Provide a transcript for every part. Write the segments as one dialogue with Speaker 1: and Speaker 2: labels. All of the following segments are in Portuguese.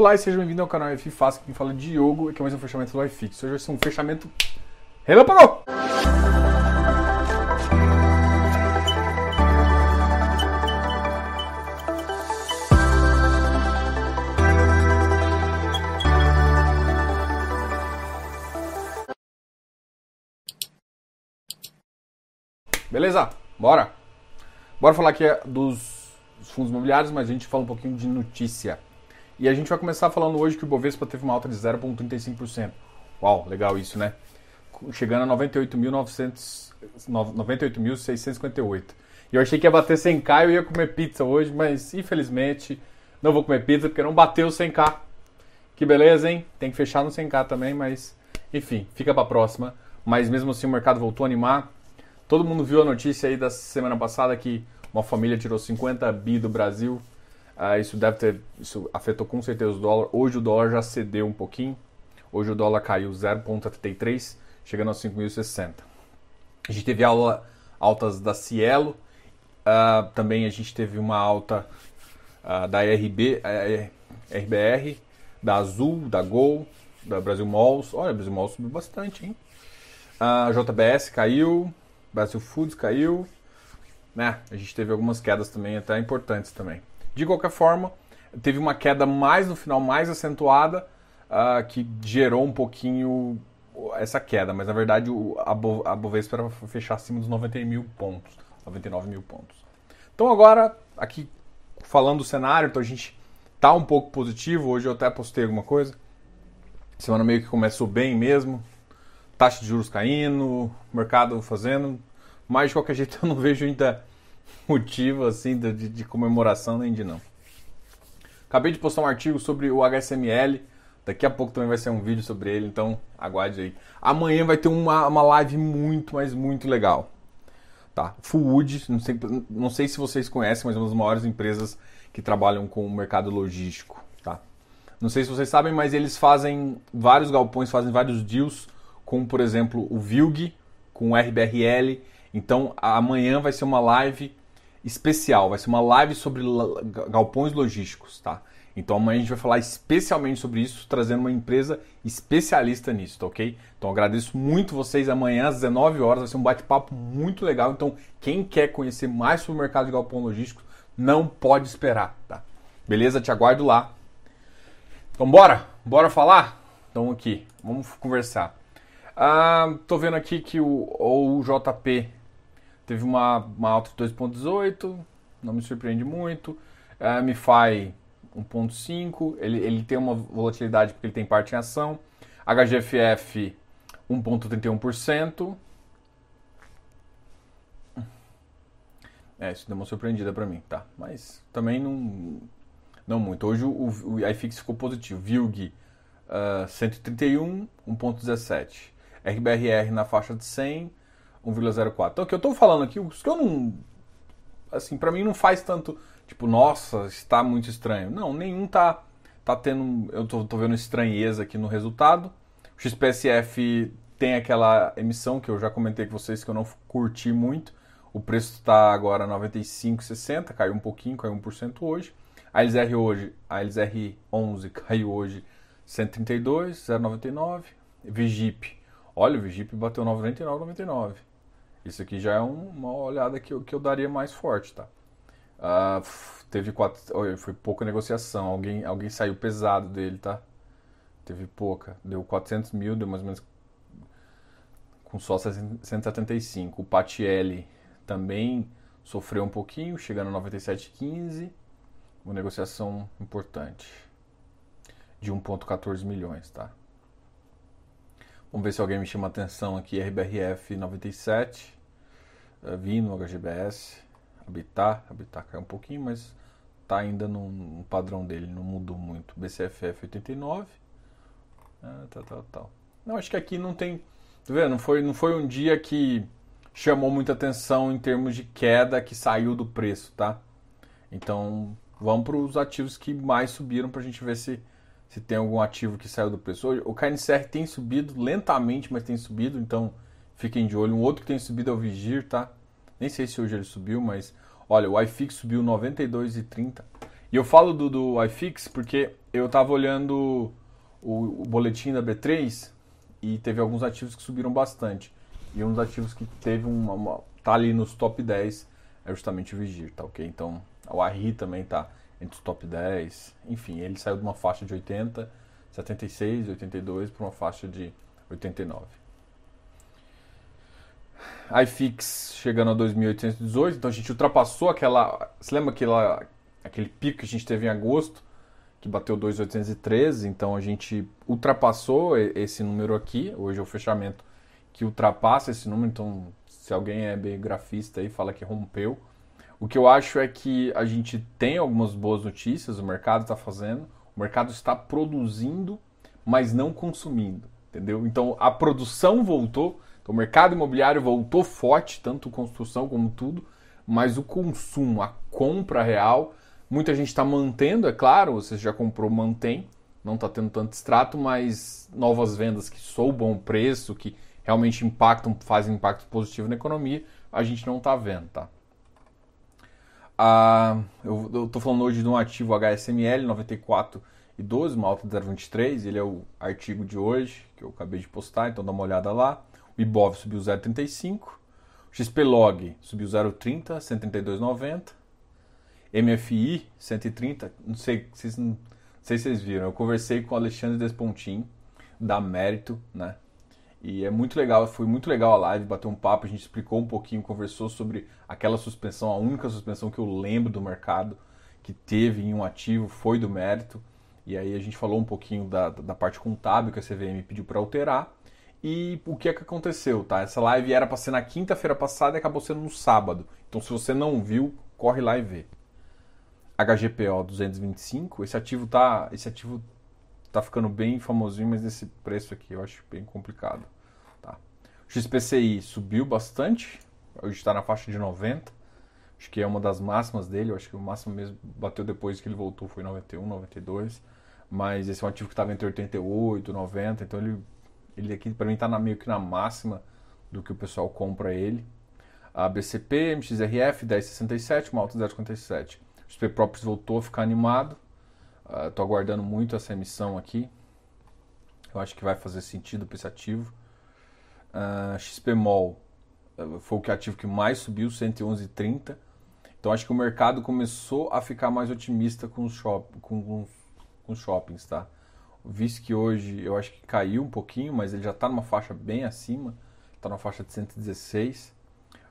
Speaker 1: Olá e seja bem-vindo ao canal F Fácil, quem fala é Diogo, aqui é mais um fechamento do iFix. Hoje vai ser um fechamento relâmpago! Beleza? Bora! Bora falar aqui dos fundos imobiliários, mas a gente fala um pouquinho de notícia. E a gente vai começar falando hoje que o Bovespa teve uma alta de 0,35%. Uau, legal isso, né? Chegando a 98.658. E eu achei que ia bater 100k, eu ia comer pizza hoje, mas infelizmente não vou comer pizza porque não bateu 100k. Que beleza, hein? Tem que fechar no 100k também, mas enfim, fica para próxima. Mas mesmo assim o mercado voltou a animar. Todo mundo viu a notícia aí da semana passada que uma família tirou 50 bi do Brasil ah, isso deve ter, isso afetou com certeza o dólar. Hoje o dólar já cedeu um pouquinho. Hoje o dólar caiu 0,33, chegando a 5.060. A gente teve aula, altas da Cielo. Uh, também a gente teve uma alta uh, da RB, uh, RBR, da Azul, da Gol, da Brasil Malls. Olha, Brasil Malls subiu bastante, hein? A JBS caiu, Brasil Foods caiu. Né? A gente teve algumas quedas também, até importantes também. De qualquer forma, teve uma queda mais no final, mais acentuada, uh, que gerou um pouquinho essa queda, mas na verdade o, a, Bo, a Bovespa fechar acima dos 90 mil pontos, 99 mil pontos. Então agora, aqui falando do cenário, então a gente tá um pouco positivo, hoje eu até postei alguma coisa, semana meio que começou bem mesmo, taxa de juros caindo, mercado fazendo, mas de qualquer jeito eu não vejo ainda motivo assim de, de, comemoração nem de não. Acabei de postar um artigo sobre o HSML. Daqui a pouco também vai ser um vídeo sobre ele, então aguarde aí. Amanhã vai ter uma, uma live muito, mas muito legal. Tá? Fullwood, não sei, não sei se vocês conhecem, mas é uma das maiores empresas que trabalham com o mercado logístico. Tá? Não sei se vocês sabem, mas eles fazem vários galpões, fazem vários deals com, por exemplo, o Vilg, com o RBRL. Então amanhã vai ser uma live especial, vai ser uma live sobre galpões logísticos, tá? Então amanhã a gente vai falar especialmente sobre isso, trazendo uma empresa especialista nisso, tá ok? Então agradeço muito vocês. Amanhã às 19 horas vai ser um bate-papo muito legal. Então quem quer conhecer mais sobre o mercado de galpão logístico não pode esperar, tá? Beleza? Te aguardo lá. Então bora? Bora falar? Então aqui, vamos conversar. Ah, tô vendo aqui que o, o JP teve uma, uma alta de 2,18, não me surpreende muito. A MFI 1,5, ele, ele tem uma volatilidade porque ele tem parte em ação. HGFF 1,31%. É, isso deu uma surpreendida para mim, tá? Mas também não, não muito. Hoje o, o iFix ficou positivo. VILG uh, 131, 1,17. RBRR na faixa de 100, 1,04. Então, o que eu estou falando aqui, os que eu não. Assim, para mim não faz tanto. Tipo, nossa, está muito estranho. Não, nenhum tá, tá tendo. Eu tô, tô vendo estranheza aqui no resultado. O XPSF tem aquela emissão que eu já comentei com vocês que eu não curti muito. O preço está agora 95,60, caiu um pouquinho, caiu 1% hoje. A LZR hoje, a LZR 11 caiu hoje 132,099. Vigip, olha, o Vigip bateu 99,99. Isso aqui já é um, uma olhada que eu, que eu daria mais forte, tá? Uh, teve quatro, foi pouca negociação, alguém, alguém saiu pesado dele, tá? Teve pouca, deu 400 mil, deu mais ou menos com só 175. O Patielli também sofreu um pouquinho, chegando a 97,15. Uma negociação importante de 1,14 milhões, tá? Vamos ver se alguém me chama atenção aqui. RBRF 97, uh, Vino, HGBS, Habitat. Habitat caiu um pouquinho, mas está ainda no, padrão dele, não mudou muito. BCFF 89, uh, tal, tal, tal. Não, acho que aqui não tem. Tá vendo? Não foi, não foi um dia que chamou muita atenção em termos de queda que saiu do preço, tá? Então vamos para os ativos que mais subiram para a gente ver se se tem algum ativo que saiu do preço. Hoje, o KNCR tem subido lentamente, mas tem subido, então fiquem de olho. Um outro que tem subido é o Vigir, tá? Nem sei se hoje ele subiu, mas olha, o iFix subiu 92,30. E eu falo do, do iFix porque eu estava olhando o, o, boletim da B3 e teve alguns ativos que subiram bastante. E um dos ativos que teve uma, uma tá ali nos top 10 é justamente o Vigir, tá ok? Então, o Arri também tá entre os top 10. Enfim, ele saiu de uma faixa de 80, 76, 82 para uma faixa de 89. iFix chegando a 2.818, então a gente ultrapassou aquela. Você lembra aquela, aquele pico que a gente teve em agosto, que bateu 2.813? Então a gente ultrapassou esse número aqui. Hoje é o fechamento que ultrapassa esse número. Então, se alguém é grafista aí, fala que rompeu. O que eu acho é que a gente tem algumas boas notícias, o mercado está fazendo, o mercado está produzindo, mas não consumindo, entendeu? Então a produção voltou, então, o mercado imobiliário voltou forte, tanto construção como tudo, mas o consumo, a compra real, muita gente está mantendo, é claro, você já comprou, mantém, não está tendo tanto extrato, mas novas vendas que soubam o preço, que realmente impactam, fazem impacto positivo na economia, a gente não está vendo, tá? Ah, eu estou falando hoje de um ativo HSML 94 e 12, uma alta de 0,23, ele é o artigo de hoje, que eu acabei de postar, então dá uma olhada lá. O Ibov subiu 0,35, o XPlog subiu 0,30, 132,90. MFI 130, não sei, vocês, não sei se vocês viram, eu conversei com o Alexandre Despontin, da Mérito, né? E é muito legal, foi muito legal a live, bateu um papo, a gente explicou um pouquinho, conversou sobre aquela suspensão, a única suspensão que eu lembro do mercado que teve em um ativo foi do mérito. E aí a gente falou um pouquinho da, da parte contábil que a CVM pediu para alterar. E o que é que aconteceu, tá? Essa live era para ser na quinta-feira passada e acabou sendo no sábado. Então se você não viu, corre lá e vê. HGPO 225, esse ativo tá, esse ativo tá ficando bem famosinho, mas esse preço aqui eu acho bem complicado. Tá. XPCI subiu bastante, hoje está na faixa de 90. Acho que é uma das máximas dele, eu acho que o máximo mesmo bateu depois que ele voltou foi 91, 92. Mas esse é um ativo que estava entre 88, 90, então ele, ele aqui para mim está meio que na máxima do que o pessoal compra ele. A BCP, MXRF 1067, uma alta de 0,57. O XP Properties voltou a ficar animado, Estou uh, aguardando muito essa emissão aqui. Eu acho que vai fazer sentido para esse ativo. Uh, XPMOL uh, foi o ativo que mais subiu, 111,30. Então acho que o mercado começou a ficar mais otimista com os, shop, com, com, com os shoppings, tá? Visto que hoje eu acho que caiu um pouquinho, mas ele já está numa faixa bem acima, está na faixa de 116.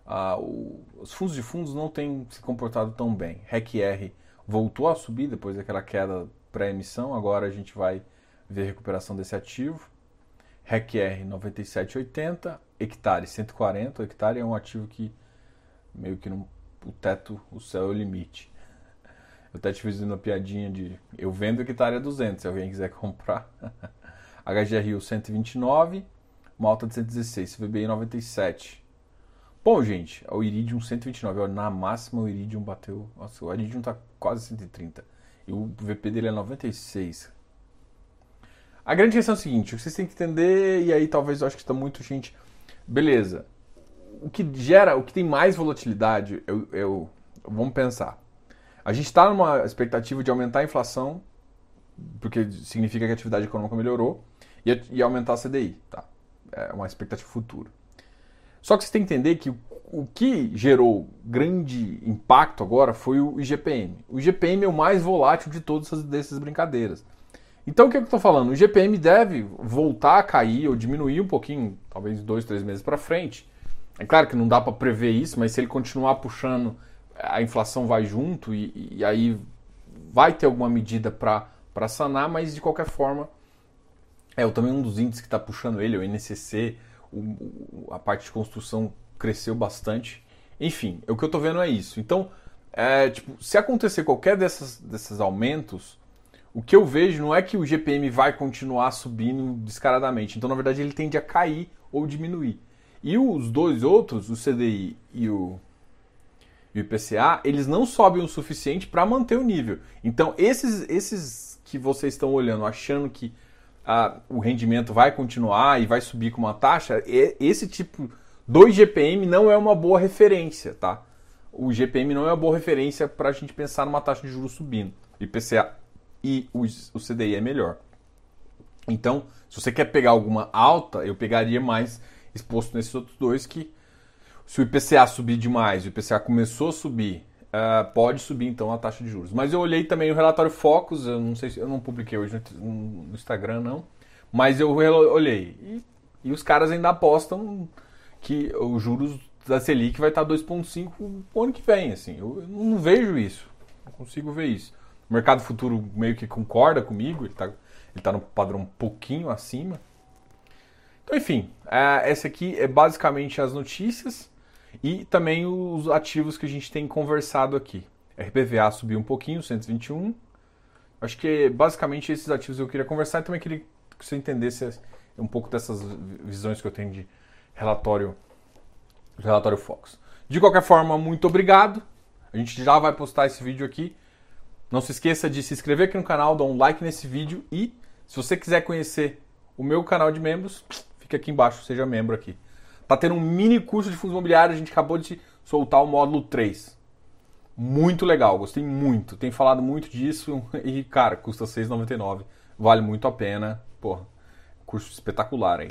Speaker 1: Ah, o, os fundos de fundos não têm se comportado tão bem. REC-R voltou a subir depois daquela queda pré-emissão, agora a gente vai ver a recuperação desse ativo. REC-R 97,80, hectare 140, o hectare é um ativo que meio que não, o teto, o céu é o limite. Eu até te fiz uma piadinha de eu vendo hectare a 200, se alguém quiser comprar. HGRU 129, uma alta de 116, CVBI 97. Bom, gente, o Iridium 129, na máxima o Iridium bateu. Nossa, o Iridium tá quase 130. E o VP dele é 96. A grande questão é o seguinte: vocês têm que entender, e aí talvez eu acho que está muito gente. Beleza. O que gera, o que tem mais volatilidade, eu, eu vamos pensar. A gente está numa expectativa de aumentar a inflação, porque significa que a atividade econômica melhorou, e, e aumentar a CDI. Tá? É uma expectativa futura. Só que você tem que entender que o que gerou grande impacto agora foi o IGPM. O IGPM é o mais volátil de todas essas brincadeiras. Então o que, é que eu estou falando? O IGPM deve voltar a cair ou diminuir um pouquinho, talvez dois, três meses para frente. É claro que não dá para prever isso, mas se ele continuar puxando, a inflação vai junto e, e aí vai ter alguma medida para sanar, mas de qualquer forma, é também um dos índices que está puxando ele, o INCC, o, a parte de construção cresceu bastante. Enfim, o que eu estou vendo é isso. Então, é, tipo, se acontecer qualquer dessas, desses aumentos, o que eu vejo não é que o GPM vai continuar subindo descaradamente. Então, na verdade, ele tende a cair ou diminuir. E os dois outros, o CDI e o, e o IPCA, eles não sobem o suficiente para manter o nível. Então, esses, esses que vocês estão olhando, achando que a, o rendimento vai continuar e vai subir com uma taxa, esse tipo do GPM não é uma boa referência, tá? O GPM não é uma boa referência para a gente pensar numa taxa de juros subindo. IPCA e o, o CDI é melhor. Então, se você quer pegar alguma alta, eu pegaria mais exposto nesses outros dois que se o IPCA subir demais, o IPCA começou a subir, uh, pode subir então a taxa de juros. Mas eu olhei também o relatório Focus, eu não sei se eu não publiquei hoje no Instagram não, mas eu olhei e, e os caras ainda apostam que os juros da Selic vai estar 2,5 o ano que vem, assim. Eu, eu não vejo isso, não consigo ver isso. O mercado futuro meio que concorda comigo, ele está ele tá no padrão um pouquinho acima. Então, enfim, é, essa aqui é basicamente as notícias e também os ativos que a gente tem conversado aqui. RPVA subiu um pouquinho, 121. Acho que basicamente esses ativos eu queria conversar e também queria que você entendesse um pouco dessas visões que eu tenho de relatório, relatório Fox. De qualquer forma, muito obrigado. A gente já vai postar esse vídeo aqui. Não se esqueça de se inscrever aqui no canal, dar um like nesse vídeo e se você quiser conhecer o meu canal de membros, fica aqui embaixo, seja membro aqui. Tá tendo um mini curso de fundos imobiliários, a gente acabou de soltar o módulo 3. Muito legal, gostei muito. Tenho falado muito disso e, cara, custa R$ 6,99. Vale muito a pena. Porra, curso espetacular aí.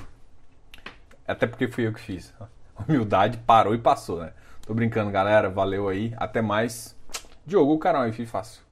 Speaker 1: Até porque fui eu que fiz. Humildade parou e passou, né? Tô brincando, galera. Valeu aí. Até mais. Diogo, o canal, enfim, fácil.